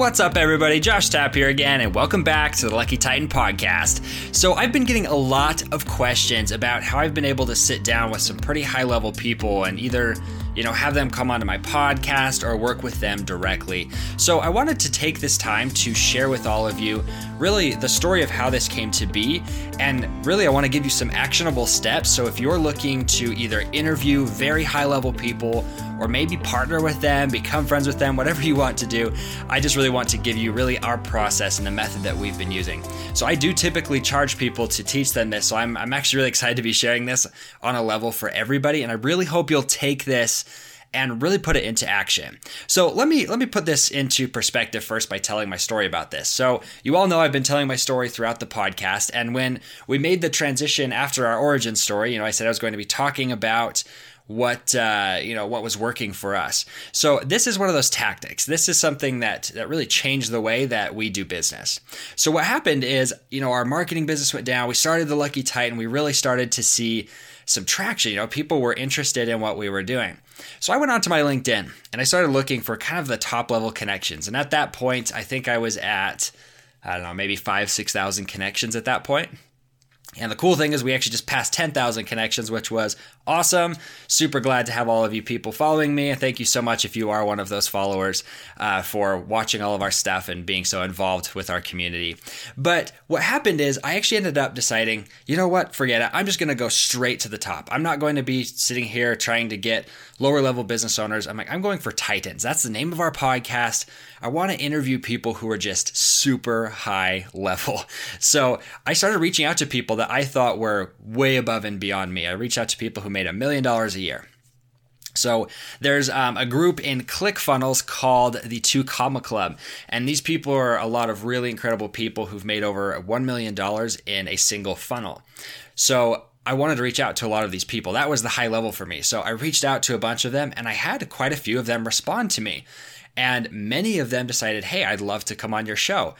What's up, everybody? Josh Tapp here again, and welcome back to the Lucky Titan podcast. So, I've been getting a lot of questions about how I've been able to sit down with some pretty high level people and either you know, have them come onto my podcast or work with them directly. So I wanted to take this time to share with all of you really the story of how this came to be. And really, I want to give you some actionable steps. So if you're looking to either interview very high level people or maybe partner with them, become friends with them, whatever you want to do, I just really want to give you really our process and the method that we've been using. So I do typically charge people to teach them this. So I'm, I'm actually really excited to be sharing this on a level for everybody. And I really hope you'll take this and really put it into action. So let me let me put this into perspective first by telling my story about this. So you all know I've been telling my story throughout the podcast and when we made the transition after our origin story, you know, I said I was going to be talking about what uh, you know what was working for us. So this is one of those tactics. This is something that that really changed the way that we do business. So what happened is you know our marketing business went down. We started the Lucky Titan. We really started to see some traction. You know, people were interested in what we were doing. So I went onto my LinkedIn and I started looking for kind of the top level connections. And at that point, I think I was at I don't know, maybe five, 6,000 connections at that point. And the cool thing is, we actually just passed 10,000 connections, which was awesome. Super glad to have all of you people following me. And thank you so much if you are one of those followers uh, for watching all of our stuff and being so involved with our community. But what happened is, I actually ended up deciding, you know what, forget it. I'm just going to go straight to the top. I'm not going to be sitting here trying to get lower level business owners. I'm like, I'm going for Titans. That's the name of our podcast. I want to interview people who are just super high level. So I started reaching out to people that I thought were way above and beyond me. I reached out to people who made a million dollars a year. So there's um, a group in ClickFunnels called the Two Comma Club, and these people are a lot of really incredible people who've made over one million dollars in a single funnel. So I wanted to reach out to a lot of these people. That was the high level for me. So I reached out to a bunch of them, and I had quite a few of them respond to me, and many of them decided, "Hey, I'd love to come on your show,"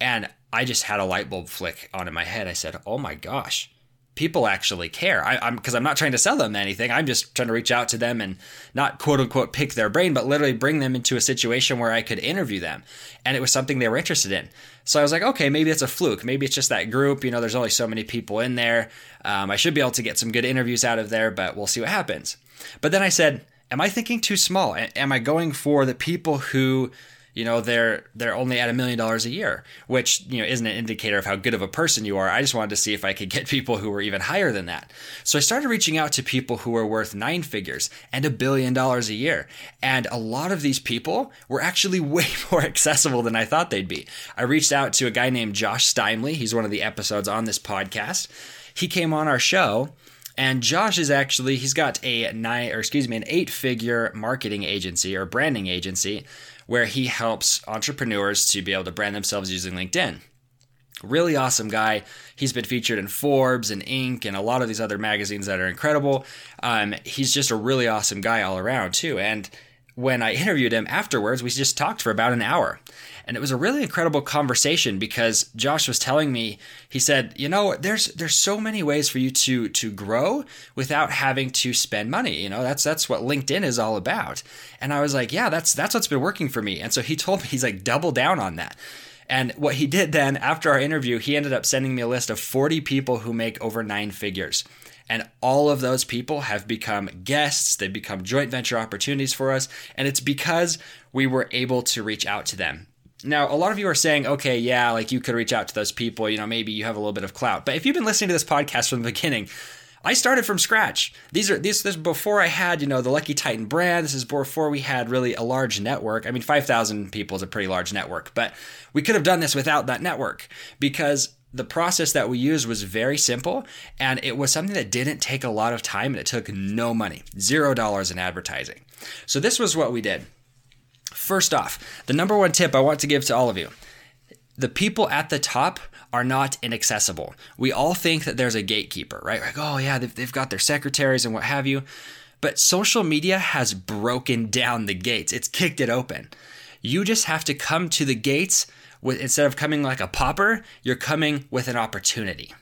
and I just had a light bulb flick on in my head. I said, "Oh my gosh." People actually care. I, am because I'm not trying to sell them anything. I'm just trying to reach out to them and not quote unquote pick their brain, but literally bring them into a situation where I could interview them. And it was something they were interested in. So I was like, okay, maybe it's a fluke. Maybe it's just that group. You know, there's only so many people in there. Um, I should be able to get some good interviews out of there, but we'll see what happens. But then I said, am I thinking too small? Am I going for the people who you know they're they're only at a million dollars a year which you know isn't an indicator of how good of a person you are. I just wanted to see if i could get people who were even higher than that. So i started reaching out to people who were worth nine figures and a billion dollars a year. And a lot of these people were actually way more accessible than i thought they'd be. I reached out to a guy named josh steimle he's one of the episodes on this podcast. He came on our show and Josh is actually he's got a nine or excuse me an eight figure marketing agency or branding agency where he helps entrepreneurs to be able to brand themselves using LinkedIn. Really awesome guy. He's been featured in Forbes and Inc. and a lot of these other magazines that are incredible. Um, he's just a really awesome guy all around, too. And when I interviewed him afterwards, we just talked for about an hour. And it was a really incredible conversation because Josh was telling me, he said, you know, there's there's so many ways for you to to grow without having to spend money. You know, that's that's what LinkedIn is all about. And I was like, yeah, that's that's what's been working for me. And so he told me he's like double down on that. And what he did then after our interview, he ended up sending me a list of 40 people who make over nine figures. And all of those people have become guests, they've become joint venture opportunities for us. And it's because we were able to reach out to them. Now, a lot of you are saying, okay, yeah, like you could reach out to those people, you know, maybe you have a little bit of clout. But if you've been listening to this podcast from the beginning, I started from scratch. These are these this before I had, you know, the Lucky Titan brand. This is before we had really a large network. I mean, 5,000 people is a pretty large network, but we could have done this without that network because the process that we used was very simple and it was something that didn't take a lot of time and it took no money, zero dollars in advertising. So this was what we did. First off, the number one tip I want to give to all of you the people at the top are not inaccessible. We all think that there's a gatekeeper, right? Like, oh, yeah, they've, they've got their secretaries and what have you. But social media has broken down the gates, it's kicked it open. You just have to come to the gates with instead of coming like a pauper, you're coming with an opportunity.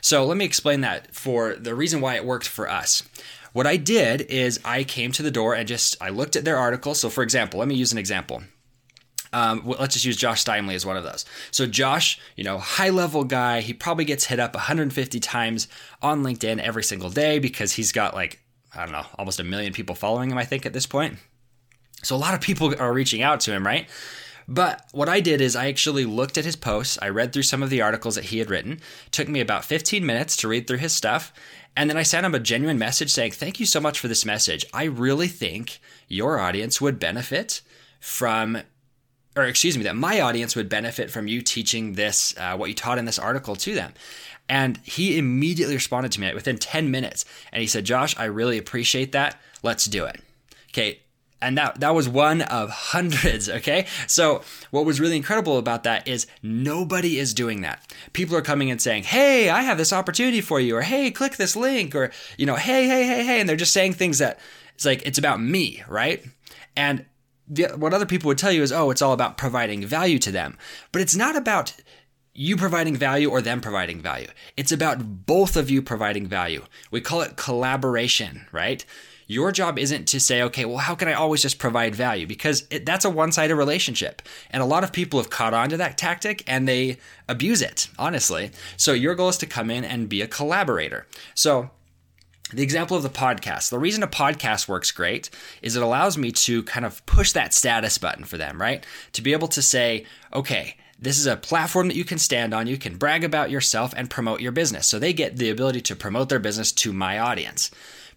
So let me explain that for the reason why it worked for us. What I did is I came to the door and just I looked at their article. So for example, let me use an example. Um, let's just use Josh Steimle as one of those. So Josh, you know, high level guy, he probably gets hit up 150 times on LinkedIn every single day because he's got like I don't know, almost a million people following him. I think at this point. So a lot of people are reaching out to him, right? But what I did is I actually looked at his posts. I read through some of the articles that he had written. It took me about 15 minutes to read through his stuff. And then I sent him a genuine message saying, Thank you so much for this message. I really think your audience would benefit from, or excuse me, that my audience would benefit from you teaching this, uh, what you taught in this article to them. And he immediately responded to me within 10 minutes. And he said, Josh, I really appreciate that. Let's do it. Okay, and that that was one of hundreds okay? So what was really incredible about that is nobody is doing that. People are coming and saying hey i have this opportunity for you or hey click this link or you know hey hey hey hey and they're just saying things that it's like it's about me right? And the, what other people would tell you is oh it's all about providing value to them. But it's not about you providing value or them providing value. It's about both of you providing value. We call it collaboration right your job isn't to say, okay, well, how can I always just provide value? Because it, that's a one sided relationship. And a lot of people have caught on to that tactic and they abuse it, honestly. So your goal is to come in and be a collaborator. So the example of the podcast, the reason a podcast works great is it allows me to kind of push that status button for them, right? To be able to say, okay, this is a platform that you can stand on. You can brag about yourself and promote your business. So they get the ability to promote their business to my audience.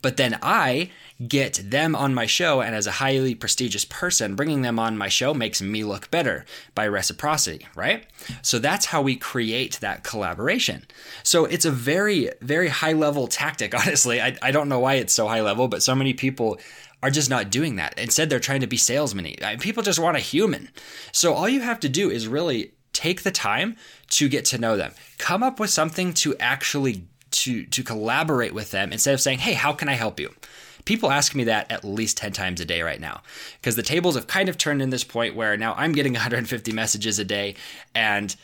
But then I get them on my show, and as a highly prestigious person, bringing them on my show makes me look better by reciprocity, right? So that's how we create that collaboration. So it's a very, very high level tactic, honestly. I, I don't know why it's so high level, but so many people are just not doing that. Instead, they're trying to be salesmen. People just want a human. So all you have to do is really take the time to get to know them. Come up with something to actually to to collaborate with them instead of saying, "Hey, how can I help you?" People ask me that at least 10 times a day right now because the tables have kind of turned in this point where now I'm getting 150 messages a day and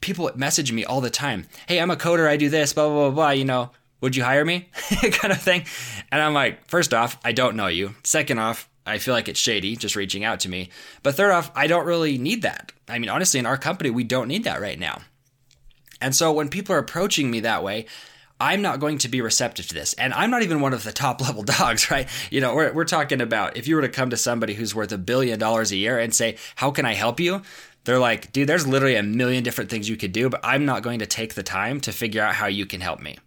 people message me all the time. Hey, I'm a coder, I do this, blah, blah, blah, blah, you know, would you hire me? kind of thing. And I'm like, first off, I don't know you. Second off, I feel like it's shady just reaching out to me. But third off, I don't really need that. I mean, honestly, in our company, we don't need that right now. And so when people are approaching me that way, I'm not going to be receptive to this. And I'm not even one of the top level dogs, right? You know, we're, we're talking about if you were to come to somebody who's worth a billion dollars a year and say, How can I help you? They're like, dude, there's literally a million different things you could do, but I'm not going to take the time to figure out how you can help me.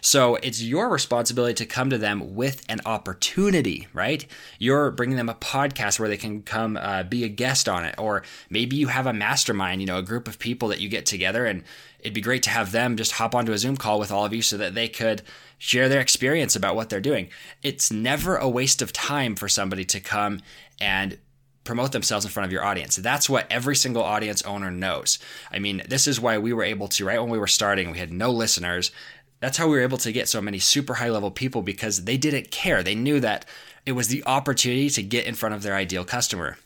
So it's your responsibility to come to them with an opportunity, right? You're bringing them a podcast where they can come uh, be a guest on it, or maybe you have a mastermind, you know, a group of people that you get together, and it'd be great to have them just hop onto a Zoom call with all of you so that they could share their experience about what they're doing. It's never a waste of time for somebody to come and promote themselves in front of your audience. That's what every single audience owner knows. I mean, this is why we were able to, right when we were starting, we had no listeners that's how we were able to get so many super high level people because they didn't care. They knew that it was the opportunity to get in front of their ideal customer.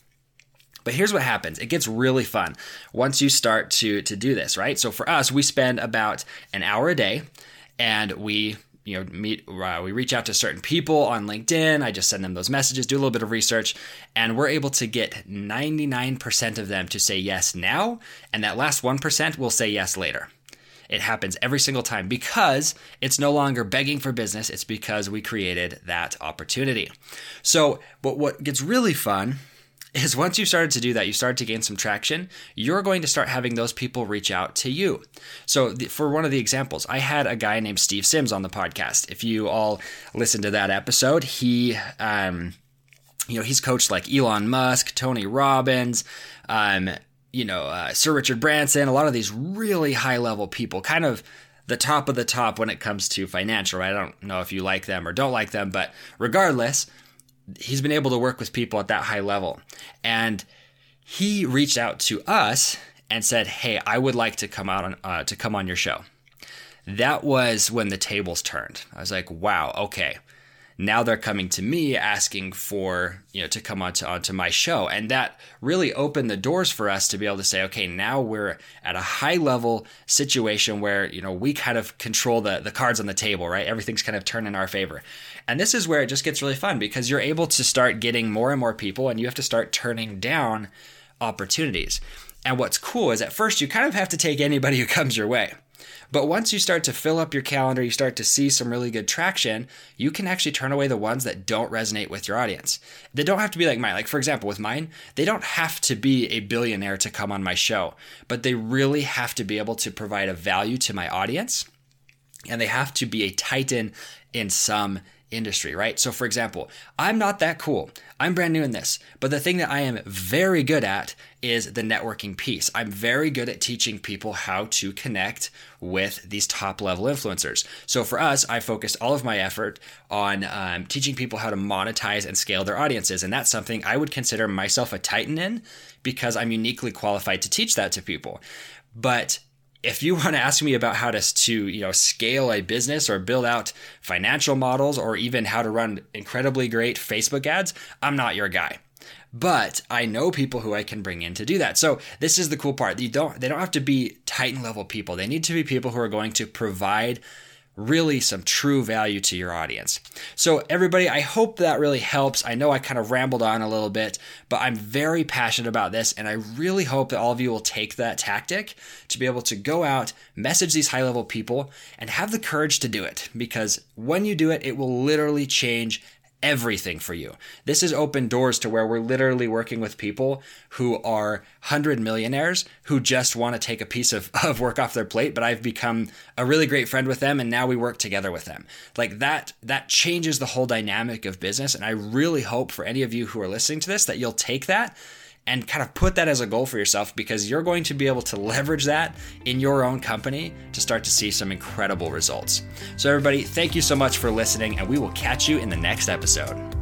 But here's what happens. It gets really fun once you start to to do this, right? So for us, we spend about an hour a day and we you know meet uh, we reach out to certain people on linkedin i just send them those messages do a little bit of research and we're able to get 99% of them to say yes now and that last 1% will say yes later it happens every single time because it's no longer begging for business. It's because we created that opportunity. So, but what gets really fun is once you started to do that, you started to gain some traction, you're going to start having those people reach out to you. So, the, for one of the examples, I had a guy named Steve Sims on the podcast. If you all listened to that episode, he, um, you know, he's coached like Elon Musk, Tony Robbins, um, you know, uh, Sir Richard Branson, a lot of these really high level people, kind of the top of the top when it comes to financial, right? I don't know if you like them or don't like them, but regardless, he's been able to work with people at that high level. And he reached out to us and said, "Hey, I would like to come out on uh, to come on your show." That was when the tables turned. I was like, "Wow, okay." Now they're coming to me asking for you know to come onto onto my show. And that really opened the doors for us to be able to say okay now we're at a high level situation where you know we kind of control the the cards on the table right? Everything's kind of turned in our favor. And this is where it just gets really fun because you're able to start getting more and more people and you have to start turning down opportunities. And what's cool is at first you kind of have to take anybody who comes your way. But once you start to fill up your calendar, you start to see some really good traction, you can actually turn away the ones that don't resonate with your audience. They don't have to be like mine. Like, for example, with mine, they don't have to be a billionaire to come on my show, but they really have to be able to provide a value to my audience. And they have to be a titan in some industry, right? So, for example, I'm not that cool. I'm brand new in this, but the thing that I am very good at is the networking piece. I'm very good at teaching people how to connect with these top level influencers. So, for us, I focused all of my effort on um, teaching people how to monetize and scale their audiences. And that's something I would consider myself a titan in because I'm uniquely qualified to teach that to people. But if you want to ask me about how to, to you know scale a business or build out financial models or even how to run incredibly great Facebook ads, I'm not your guy. But I know people who I can bring in to do that. So this is the cool part. You don't they don't have to be Titan level people. They need to be people who are going to provide really some true value to your audience. So, everybody, I hope that really helps. I know I kind of rambled on a little bit, but I'm very passionate about this, and I really hope that all of you will take that tactic to be able to go out, message these high level people, and have the courage to do it. Because when you do it, it will literally change everything for you. This has opened doors to where we're literally working with people who are hundred millionaires who just want to take a piece of, of work off their plate, but I've become a really great friend with them and now we work together with them. Like that that changes the whole dynamic of business. And I really hope for any of you who are listening to this that you'll take that and kind of put that as a goal for yourself because you're going to be able to leverage that in your own company to start to see some incredible results. So, everybody, thank you so much for listening, and we will catch you in the next episode.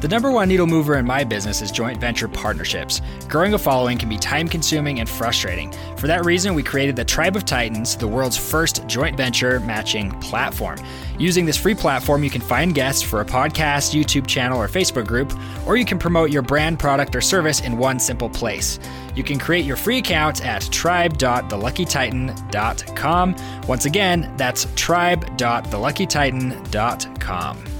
The number one needle mover in my business is joint venture partnerships. Growing a following can be time consuming and frustrating. For that reason, we created the Tribe of Titans, the world's first joint venture matching platform. Using this free platform, you can find guests for a podcast, YouTube channel, or Facebook group, or you can promote your brand, product, or service in one simple place. You can create your free account at tribe.theluckytitan.com. Once again, that's tribe.theluckytitan.com.